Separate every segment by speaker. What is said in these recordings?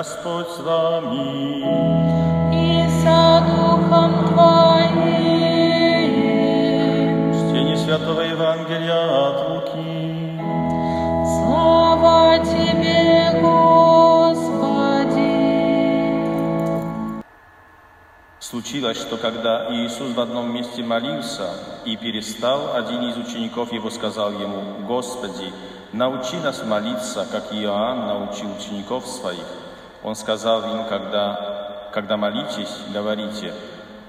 Speaker 1: Господь с вами.
Speaker 2: и со духом Твоим.
Speaker 1: Чтение Святого Евангелия от Луки.
Speaker 2: Слава Тебе, Господи!
Speaker 1: Случилось, что когда Иисус в одном месте молился и перестал, один из учеников его сказал ему, «Господи, научи нас молиться, как Иоанн научил учеников своих». Он сказал им, когда, когда молитесь, говорите,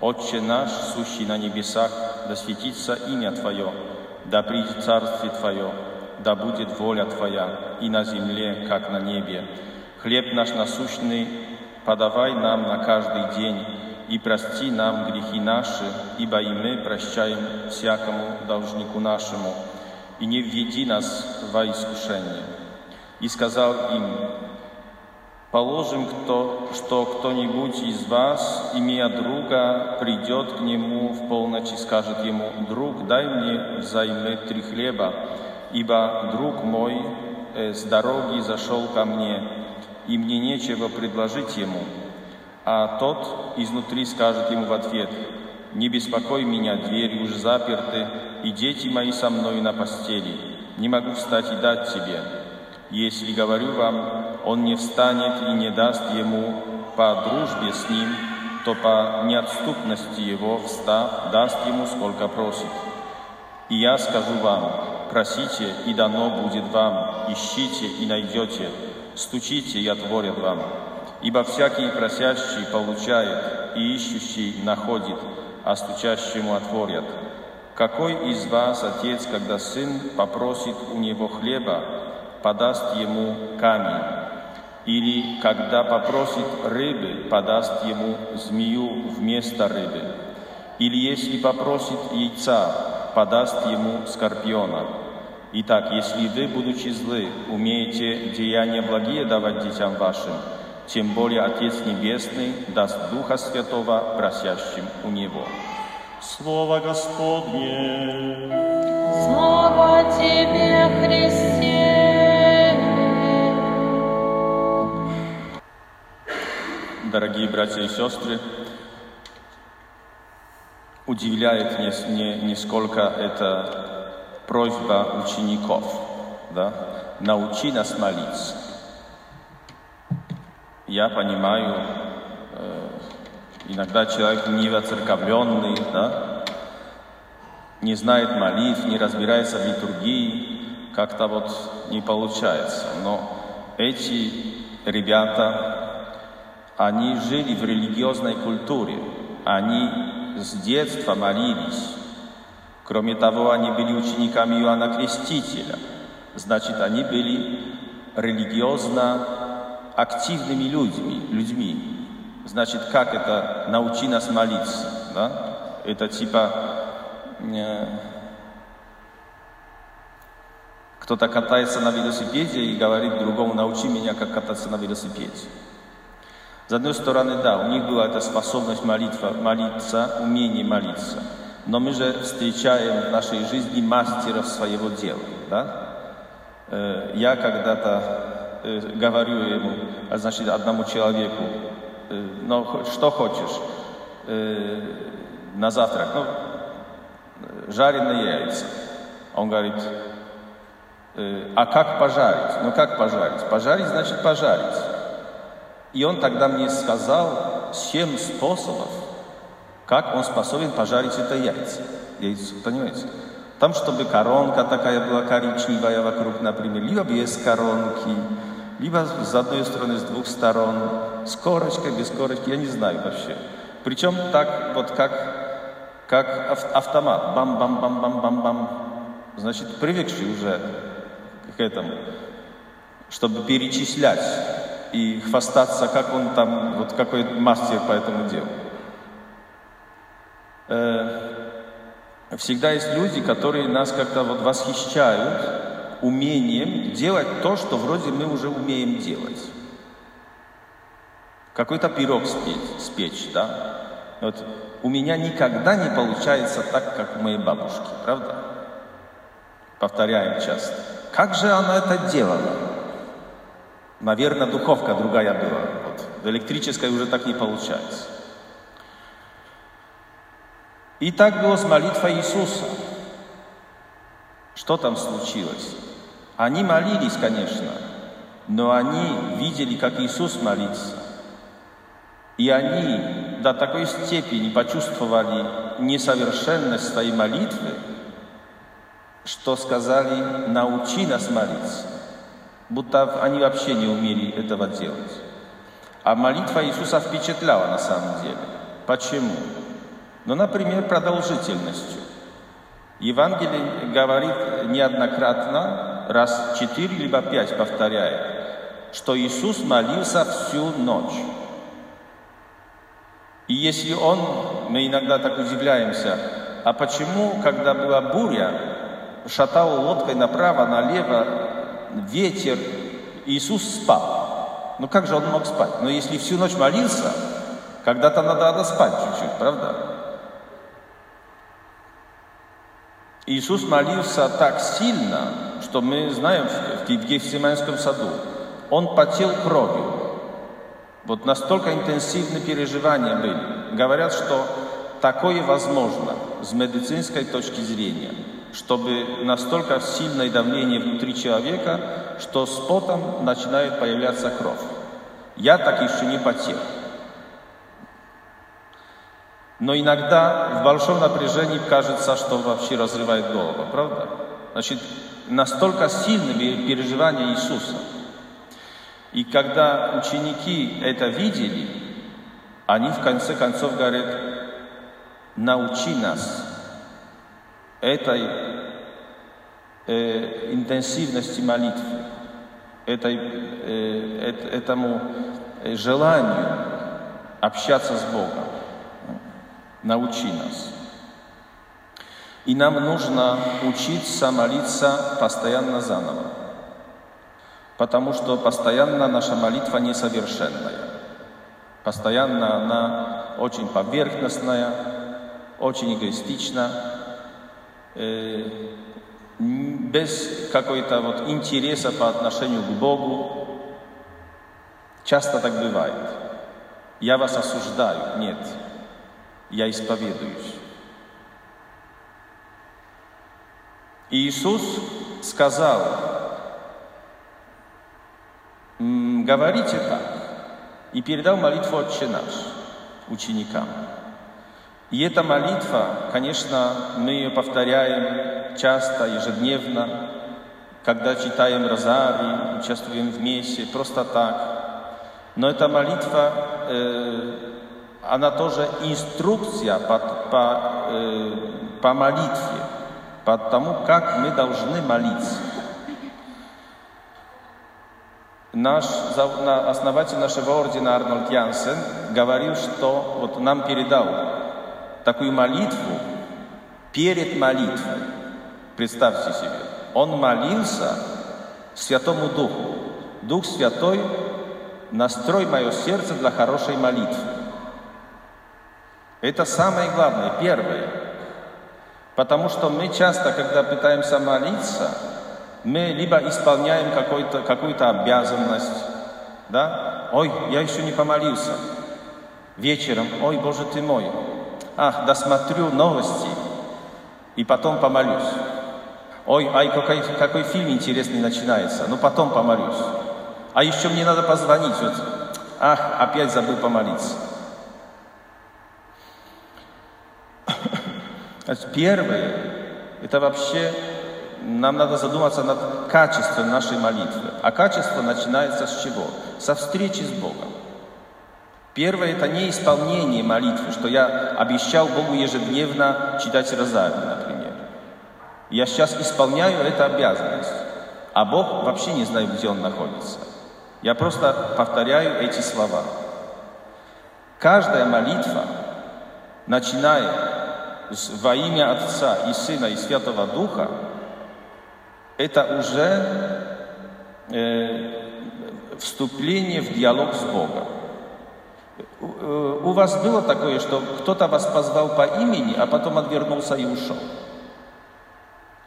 Speaker 1: «Отче наш, сущий на небесах, да светится имя Твое, да придет царствие Твое, да будет воля Твоя и на земле, как на небе. Хлеб наш насущный подавай нам на каждый день, и прости нам грехи наши, ибо и мы прощаем всякому должнику нашему, и не введи нас во искушение». И сказал им, Положим, кто, что кто-нибудь из вас, имея друга, придет к нему в полночь и скажет ему, «Друг, дай мне взаймы три хлеба, ибо друг мой э, с дороги зашел ко мне, и мне нечего предложить ему». А тот изнутри скажет ему в ответ, «Не беспокой меня, двери уже заперты, и дети мои со мной на постели, не могу встать и дать тебе». Если говорю вам, он не встанет и не даст ему по дружбе с ним, то по неотступности его, встав, даст ему, сколько просит. И я скажу вам, просите, и дано будет вам, ищите, и найдете, стучите, и отворят вам. Ибо всякий просящий получает, и ищущий находит, а стучащему отворят. Какой из вас, отец, когда сын попросит у него хлеба, подаст ему камень, или когда попросит рыбы, подаст ему змею вместо рыбы, или если попросит яйца, подаст ему скорпиона. Итак, если вы, будучи злы, умеете деяния благие давать детям вашим, тем более Отец Небесный даст Духа Святого просящим у Него. Слово Господне!
Speaker 2: Слава Тебе, Христе!
Speaker 1: Дорогие братья и сестры, удивляет не, не, нисколько эта просьба учеников, да? научи нас молиться. Я понимаю, э, иногда человек не воцерковленный, да? не знает молитв, не разбирается в литургии, как-то вот не получается. Но эти ребята, они жили в религиозной культуре, они с детства молились. Кроме того, они были учениками Иоанна Крестителя. Значит, они были религиозно активными людьми. людьми. Значит, как это «научи нас молиться»? Да? Это типа э, кто-то катается на велосипеде и говорит другому «научи меня, как кататься на велосипеде». С одной стороны, да, у них была эта способность молитва, молиться, умение молиться. Но мы же встречаем в нашей жизни мастеров своего дела. Да? Э, Я когда-то э, говорю ему, а значит, одному человеку, ну, что хочешь на завтрак? Ну, жареные яйца. Он говорит, а как пожарить? Ну, как пожарить? Пожарить значит пожарить. И он тогда мне сказал семь способов, как он способен пожарить это яйца. Яйцо, понимаете? Там, чтобы коронка такая была коричневая вокруг, например, либо без коронки, либо с одной стороны, с двух сторон, с корочкой, без корочки, я не знаю вообще. Причем так, вот как, как ав- автомат, бам-бам-бам-бам-бам-бам. Значит, привыкший уже к этому, чтобы перечислять и хвастаться, как он там, вот какой мастер по этому делу. Э, Всегда есть люди, которые нас как-то вот восхищают умением делать то, что вроде мы уже умеем делать. Какой-то пирог спеть, спечь, да? Вот у меня никогда не получается так, как у моей бабушки, правда? Повторяем часто. Как же она это делала? Наверное, духовка другая была. В электрической уже так не получается. И так было с молитвой Иисуса. Что там случилось? Они молились, конечно, но они видели, как Иисус молится. И они до такой степени почувствовали несовершенность своей молитвы, что сказали, научи нас молиться. Будто они вообще не умели этого делать. А молитва Иисуса впечатляла на самом деле. Почему? Ну, например, продолжительностью. Евангелие говорит неоднократно, раз четыре либо пять повторяет, что Иисус молился всю ночь. И если Он, мы иногда так удивляемся, а почему, когда была буря, шатал лодкой направо, налево, ветер, Иисус спал? Ну как же Он мог спать? Но если всю ночь молился, когда-то надо спать чуть-чуть, правда? Иисус молился так сильно, что мы знаем в Гефсиманском саду. Он потел кровью. Вот настолько интенсивные переживания были. Говорят, что такое возможно с медицинской точки зрения, чтобы настолько сильное давление внутри человека, что с потом начинает появляться кровь. Я так еще не потел. Но иногда в большом напряжении кажется, что вообще разрывает голову, правда? Значит, настолько сильными переживания Иисуса. И когда ученики это видели, они в конце концов говорят, научи нас этой э, интенсивности молитвы, этой, э, этому желанию общаться с Богом. Научи нас. И нам нужно учиться молиться постоянно заново, потому что постоянно наша молитва несовершенная. Постоянно она очень поверхностная, очень эгоистична, э, без какой-то вот интереса по отношению к Богу. Часто так бывает. Я вас осуждаю. Нет я исповедуюсь. Иисус сказал, говорите так, и передал молитву «Отче наш» ученикам. И эта молитва, конечно, мы ее повторяем часто, ежедневно, когда читаем розарий, участвуем вместе, просто так. Но эта молитва э, она тоже инструкция по, по, э, по молитве, по тому, как мы должны молиться. Наш на, основатель нашего ордена Арнольд Янсен говорил, что вот нам передал такую молитву перед молитвой. Представьте себе, он молился Святому Духу. Дух Святой, настрой мое сердце для хорошей молитвы. Это самое главное, первое. Потому что мы часто, когда пытаемся молиться, мы либо исполняем какую-то какую обязанность, да? Ой, я еще не помолился. Вечером, ой, Боже ты мой, ах, досмотрю новости и потом помолюсь. Ой, ай, какой, какой фильм интересный начинается, ну потом помолюсь. А еще мне надо позвонить, вот, ах, опять забыл помолиться. Первое, это вообще нам надо задуматься над качеством нашей молитвы. А качество начинается с чего? Со встречи с Богом. Первое – это не исполнение молитвы, что я обещал Богу ежедневно читать розарий, например. Я сейчас исполняю эту обязанность, а Бог вообще не знает, где Он находится. Я просто повторяю эти слова. Каждая молитва, начиная во имя Отца и Сына и Святого Духа, это уже э, вступление в диалог с Богом. У вас было такое, что кто-то вас позвал по имени, а потом отвернулся и ушел?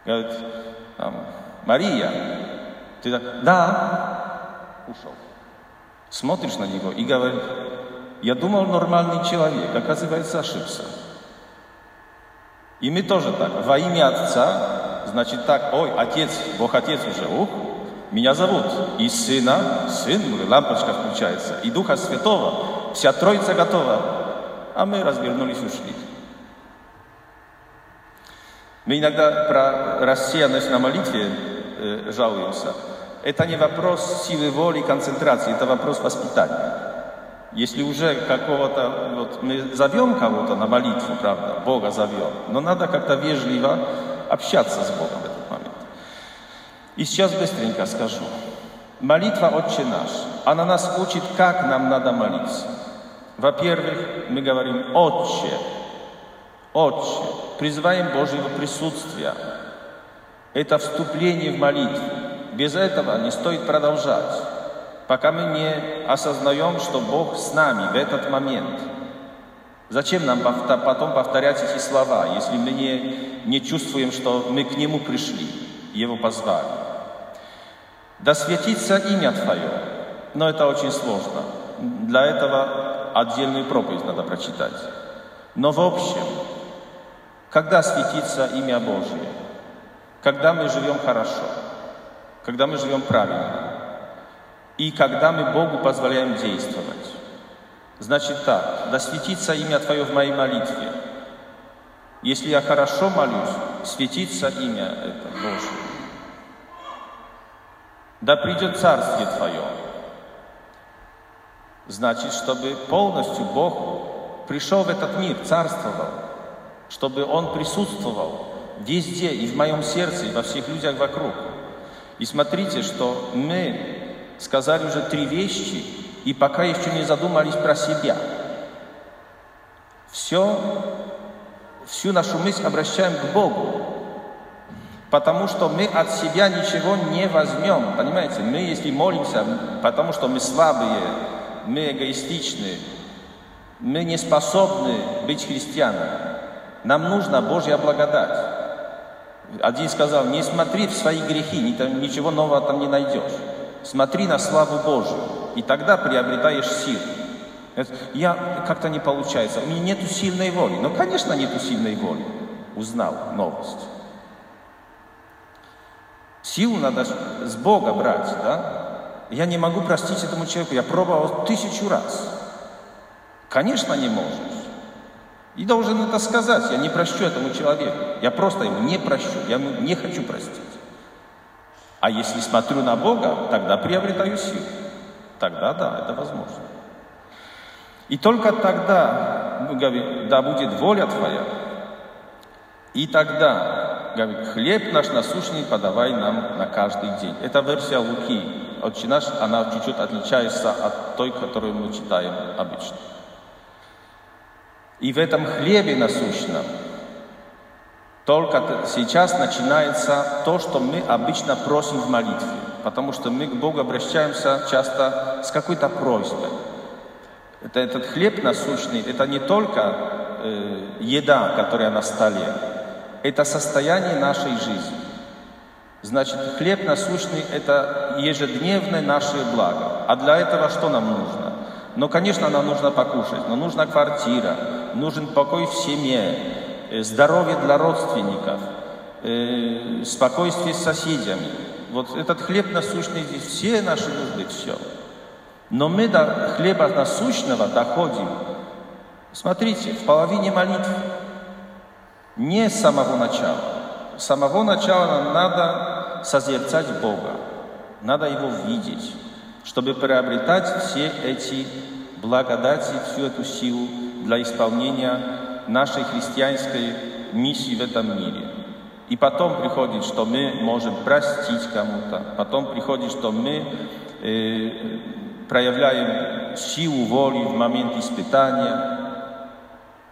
Speaker 1: Говорит, Мария, ты так, да, ушел. Смотришь на него и говоришь, я думал, нормальный человек, оказывается, ошибся. И мы тоже так, во имя Отца, значит так, ой, Отец, Бог Отец уже, ух, меня зовут. И Сына, Сын, лампочка включается, и Духа Святого, вся Троица готова. А мы развернулись и ушли. Мы иногда про рассеянность на молитве э, жалуемся. Это не вопрос силы воли, концентрации, это вопрос воспитания. Если уже какого-то, вот мы зовем кого-то на молитву, правда, Бога зовем, но надо как-то вежливо общаться с Богом в этот момент. И сейчас быстренько скажу. Молитва «Отче наш», она нас учит, как нам надо молиться. Во-первых, мы говорим «Отче», «Отче», призываем Божьего присутствия. Это вступление в молитву. Без этого не стоит продолжать, пока мы не осознаем, что Бог с нами в этот момент. Зачем нам потом повторять эти слова, если мы не, не чувствуем, что мы к Нему пришли, Его позвали? Да светится имя Твое. Но это очень сложно. Для этого отдельную проповедь надо прочитать. Но в общем, когда светится имя Божие? Когда мы живем хорошо – когда мы живем правильно, и когда мы Богу позволяем действовать. Значит так, да светится имя Твое в моей молитве. Если я хорошо молюсь, светится имя это Божье. Да придет Царствие Твое. Значит, чтобы полностью Бог пришел в этот мир, царствовал, чтобы Он присутствовал везде, и в моем сердце, и во всех людях вокруг – и смотрите, что мы сказали уже три вещи, и пока еще не задумались про себя. Все, всю нашу мысль обращаем к Богу, потому что мы от себя ничего не возьмем. Понимаете, мы если молимся, потому что мы слабые, мы эгоистичны, мы не способны быть христианами. Нам нужна Божья благодать. Один сказал, не смотри в свои грехи, ничего нового там не найдешь. Смотри на славу Божию, и тогда приобретаешь силу. Я как-то не получается, у меня нету сильной воли. Ну, конечно, нету сильной воли. Узнал новость. Силу надо с Бога брать, да? Я не могу простить этому человеку, я пробовал тысячу раз. Конечно, не можешь. И должен это сказать, я не прощу этому человеку. Я просто ему не прощу, я ему не хочу простить. А если смотрю на Бога, тогда приобретаю силу. Тогда да, это возможно. И только тогда, мы говорим, да будет воля Твоя. И тогда, говорит, хлеб наш насущный подавай нам на каждый день. Это версия Луки. Отче наш, она чуть-чуть отличается от той, которую мы читаем обычно. И в этом хлебе насущном только сейчас начинается то, что мы обычно просим в молитве. Потому что мы к Богу обращаемся часто с какой-то просьбой. Это, этот хлеб насущный, это не только э, еда, которая на столе, это состояние нашей жизни. Значит, хлеб насущный – это ежедневное наше благо. А для этого что нам нужно? Ну, конечно, нам нужно покушать, но нужна квартира, нужен покой в семье, э, здоровье для родственников, э, спокойствие с соседями. Вот этот хлеб насущный здесь, все наши нужды, все. Но мы до хлеба насущного доходим, смотрите, в половине молитвы. Не с самого начала. С самого начала нам надо созерцать Бога, надо Его видеть, чтобы приобретать все эти благодати, всю эту силу, для исполнения нашей христианской миссии в этом мире. И потом приходит, что мы можем простить кому-то, потом приходит, что мы э, проявляем силу воли в момент испытания.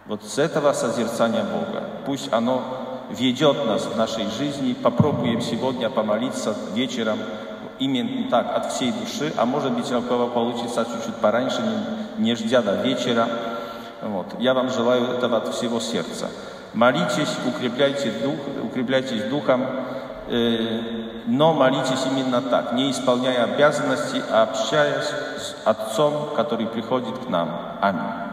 Speaker 1: Вот с этого созерцания Бога. Пусть оно ведет нас в нашей жизни. Попробуем сегодня помолиться вечером именно так, от всей души, а может быть у кого получится чуть-чуть пораньше, не, не ждя до вечера. Вот. Я вам желаю этого от всего сердца. Молитесь, укрепляйте дух, укрепляйтесь духом, э, но молитесь именно так, не исполняя обязанности, а общаясь с Отцом, который приходит к нам. Аминь.